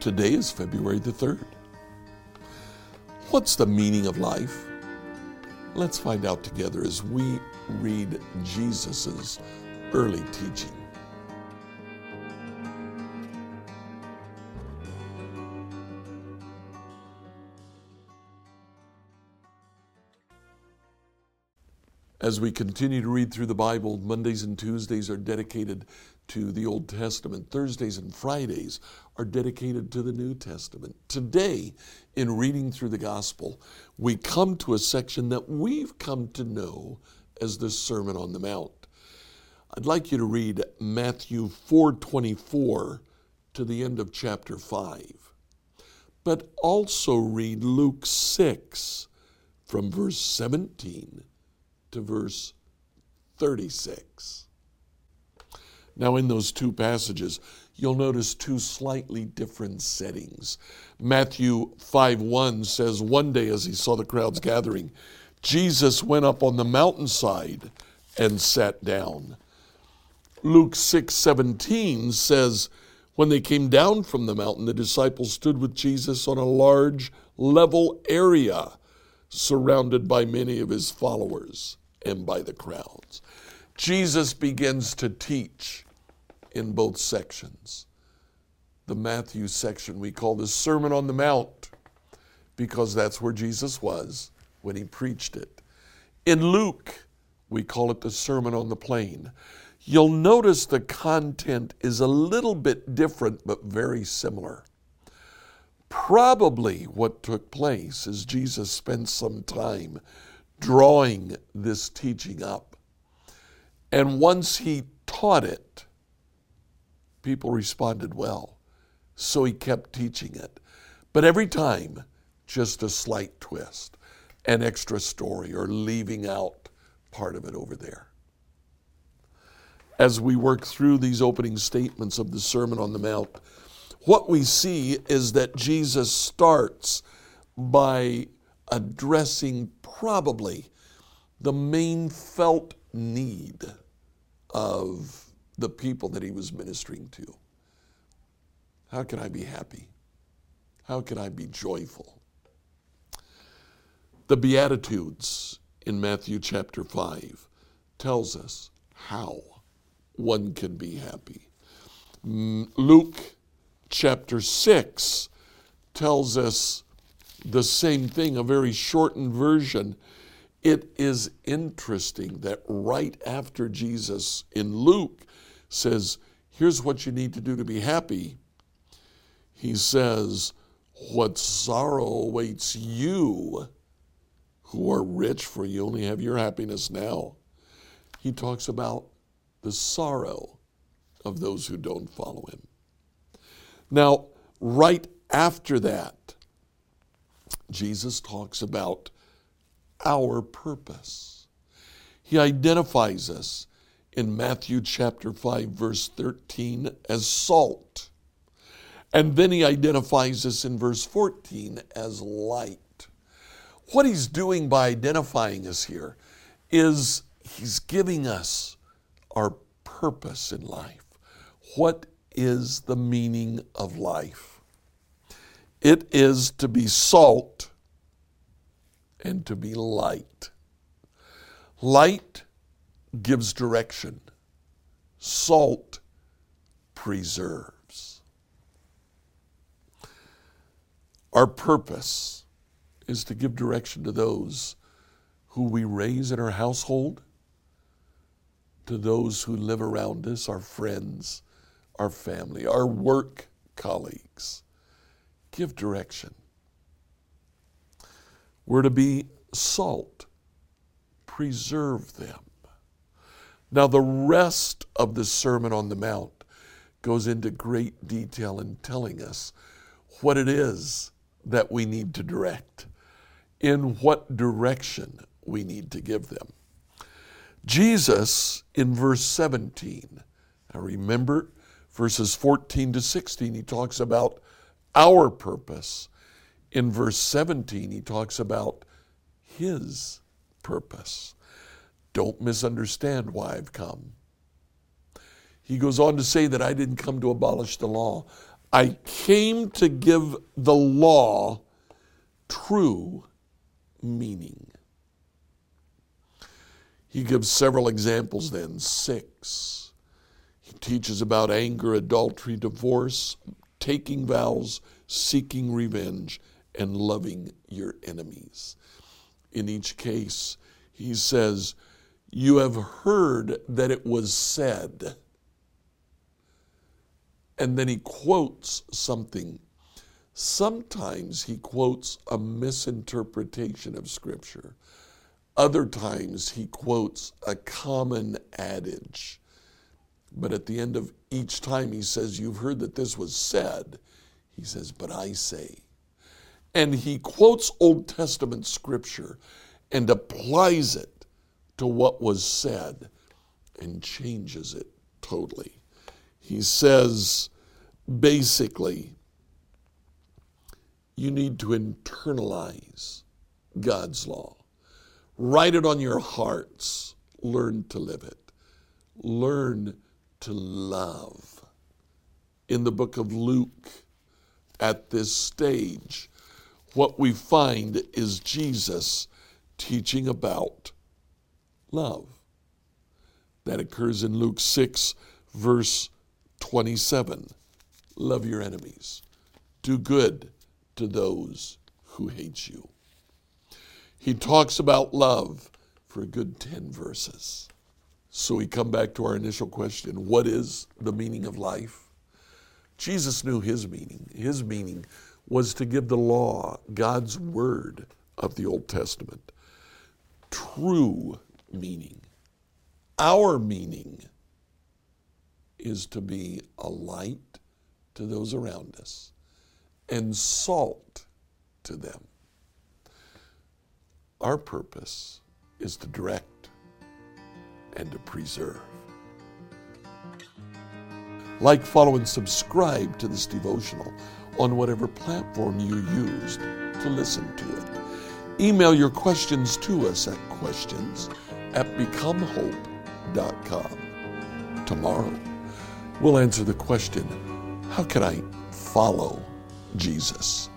Today is February the 3rd. What's the meaning of life? Let's find out together as we read Jesus' early teaching. As we continue to read through the Bible, Mondays and Tuesdays are dedicated to the Old Testament. Thursdays and Fridays are dedicated to the New Testament. Today, in reading through the Gospel, we come to a section that we've come to know as the Sermon on the Mount. I'd like you to read Matthew 4:24 to the end of chapter 5. But also read Luke 6 from verse 17 to verse 36. Now, in those two passages, you'll notice two slightly different settings. Matthew 5 1 says, One day as he saw the crowds gathering, Jesus went up on the mountainside and sat down. Luke 6 17 says, When they came down from the mountain, the disciples stood with Jesus on a large, level area surrounded by many of his followers and by the crowds. Jesus begins to teach in both sections. The Matthew section we call the Sermon on the Mount because that's where Jesus was when he preached it. In Luke, we call it the Sermon on the Plain. You'll notice the content is a little bit different but very similar. Probably what took place is Jesus spent some time drawing this teaching up. And once he taught it, people responded well. So he kept teaching it. But every time, just a slight twist, an extra story, or leaving out part of it over there. As we work through these opening statements of the Sermon on the Mount, what we see is that Jesus starts by addressing probably the main felt need of the people that he was ministering to. How can I be happy? How can I be joyful? The Beatitudes in Matthew chapter 5 tells us how one can be happy. Luke chapter 6 tells us the same thing, a very shortened version. It is interesting that right after Jesus in Luke says, Here's what you need to do to be happy, he says, What sorrow awaits you who are rich, for you only have your happiness now. He talks about the sorrow of those who don't follow him. Now, right after that, Jesus talks about our purpose. He identifies us in Matthew chapter 5 verse 13 as salt. And then he identifies us in verse 14 as light. What he's doing by identifying us here is he's giving us our purpose in life. What is the meaning of life? It is to be salt and to be light. Light gives direction, salt preserves. Our purpose is to give direction to those who we raise in our household, to those who live around us, our friends, our family, our work colleagues give direction. We're to be salt, preserve them. Now, the rest of the Sermon on the Mount goes into great detail in telling us what it is that we need to direct, in what direction we need to give them. Jesus, in verse 17, now remember verses 14 to 16, he talks about our purpose. In verse 17, he talks about his purpose. Don't misunderstand why I've come. He goes on to say that I didn't come to abolish the law, I came to give the law true meaning. He gives several examples then, six. He teaches about anger, adultery, divorce, taking vows, seeking revenge, and loving your enemies. In each case, he says, You have heard that it was said. And then he quotes something. Sometimes he quotes a misinterpretation of Scripture. Other times he quotes a common adage. But at the end of each time he says, You've heard that this was said. He says, But I say. And he quotes Old Testament scripture and applies it to what was said and changes it totally. He says, basically, you need to internalize God's law. Write it on your hearts. Learn to live it. Learn to love. In the book of Luke, at this stage, what we find is Jesus teaching about love. That occurs in Luke 6, verse 27. Love your enemies, do good to those who hate you. He talks about love for a good 10 verses. So we come back to our initial question what is the meaning of life? Jesus knew his meaning. His meaning was to give the law, God's word of the Old Testament, true meaning. Our meaning is to be a light to those around us and salt to them. Our purpose is to direct and to preserve. Like, follow, and subscribe to this devotional on whatever platform you used to listen to it. Email your questions to us at questions at becomehope.com. Tomorrow, we'll answer the question how can I follow Jesus?